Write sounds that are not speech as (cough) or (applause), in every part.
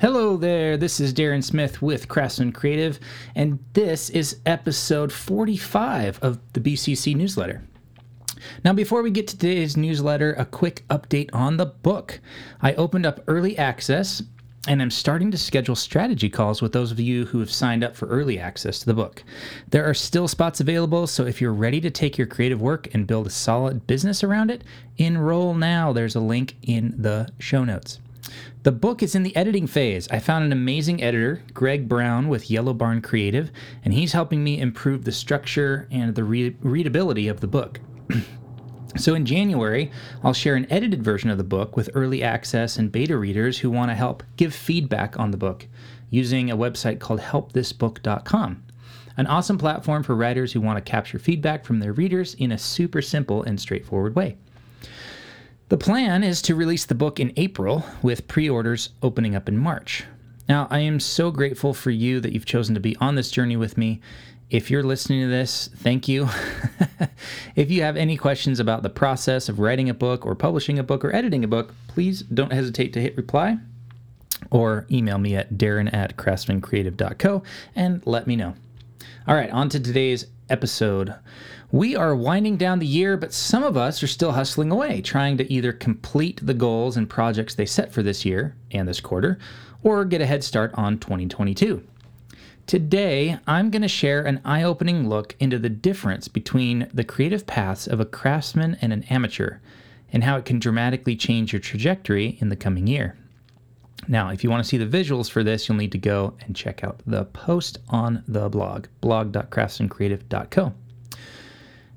Hello there, this is Darren Smith with Craftsman Creative, and this is episode 45 of the BCC newsletter. Now, before we get to today's newsletter, a quick update on the book. I opened up early access and I'm starting to schedule strategy calls with those of you who have signed up for early access to the book. There are still spots available, so if you're ready to take your creative work and build a solid business around it, enroll now. There's a link in the show notes. The book is in the editing phase. I found an amazing editor, Greg Brown with Yellow Barn Creative, and he's helping me improve the structure and the re- readability of the book. (clears throat) so in January, I'll share an edited version of the book with early access and beta readers who want to help give feedback on the book using a website called helpthisbook.com. An awesome platform for writers who want to capture feedback from their readers in a super simple and straightforward way. The plan is to release the book in April, with pre orders opening up in March. Now, I am so grateful for you that you've chosen to be on this journey with me. If you're listening to this, thank you. (laughs) if you have any questions about the process of writing a book or publishing a book or editing a book, please don't hesitate to hit reply or email me at darren at craftsmancreative.co and let me know. All right, on to today's episode. We are winding down the year, but some of us are still hustling away, trying to either complete the goals and projects they set for this year and this quarter, or get a head start on 2022. Today, I'm going to share an eye opening look into the difference between the creative paths of a craftsman and an amateur, and how it can dramatically change your trajectory in the coming year. Now, if you want to see the visuals for this, you'll need to go and check out the post on the blog, blog.craftsmancreative.co.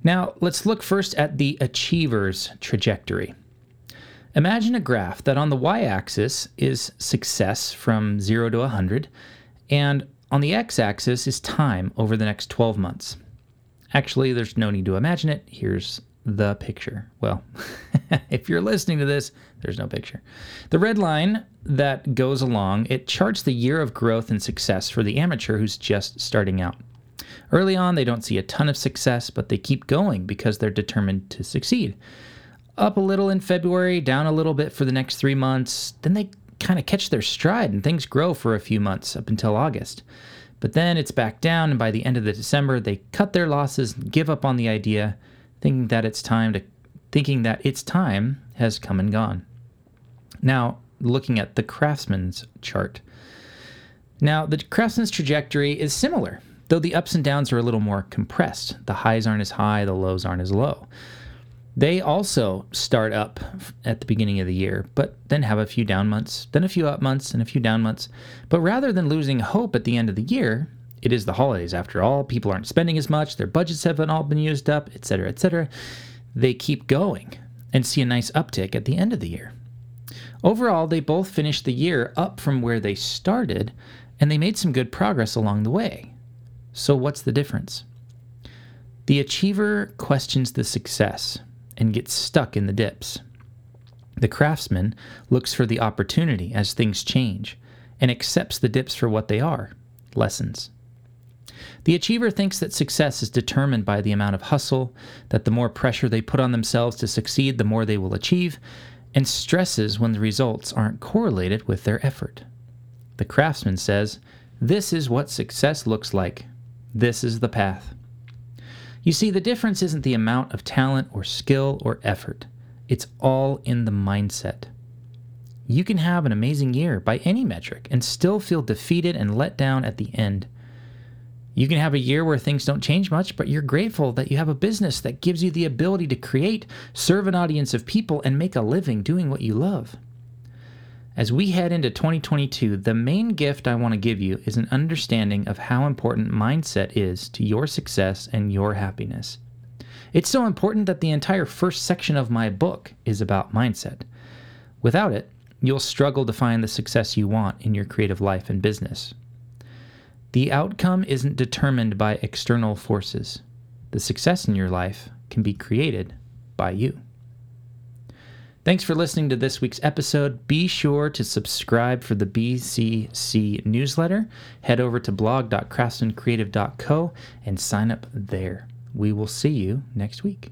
Now, let's look first at the achiever's trajectory. Imagine a graph that on the y axis is success from 0 to 100, and on the x axis is time over the next 12 months. Actually, there's no need to imagine it. Here's the picture. Well, (laughs) (laughs) if you're listening to this, there's no picture. The red line that goes along, it charts the year of growth and success for the amateur who's just starting out. Early on, they don't see a ton of success, but they keep going because they're determined to succeed. Up a little in February, down a little bit for the next three months, then they kind of catch their stride and things grow for a few months up until August. But then it's back down, and by the end of the December, they cut their losses and give up on the idea, thinking that it's time to thinking that its time has come and gone. Now, looking at the craftsman's chart. Now, the craftsman's trajectory is similar though the ups and downs are a little more compressed. The highs aren't as high, the lows aren't as low. They also start up at the beginning of the year, but then have a few down months, then a few up months, and a few down months. But rather than losing hope at the end of the year, it is the holidays after all. People aren't spending as much, their budgets haven't all been used up, etc., etc. They keep going and see a nice uptick at the end of the year. Overall, they both finished the year up from where they started, and they made some good progress along the way. So, what's the difference? The achiever questions the success and gets stuck in the dips. The craftsman looks for the opportunity as things change and accepts the dips for what they are lessons. The achiever thinks that success is determined by the amount of hustle, that the more pressure they put on themselves to succeed, the more they will achieve, and stresses when the results aren't correlated with their effort. The craftsman says, This is what success looks like this is the path. You see, the difference isn't the amount of talent or skill or effort, it's all in the mindset. You can have an amazing year by any metric and still feel defeated and let down at the end. You can have a year where things don't change much, but you're grateful that you have a business that gives you the ability to create, serve an audience of people, and make a living doing what you love. As we head into 2022, the main gift I want to give you is an understanding of how important mindset is to your success and your happiness. It's so important that the entire first section of my book is about mindset. Without it, you'll struggle to find the success you want in your creative life and business. The outcome isn't determined by external forces. The success in your life can be created by you. Thanks for listening to this week's episode. Be sure to subscribe for the BCC newsletter. Head over to blog.craftsmancreative.co and sign up there. We will see you next week.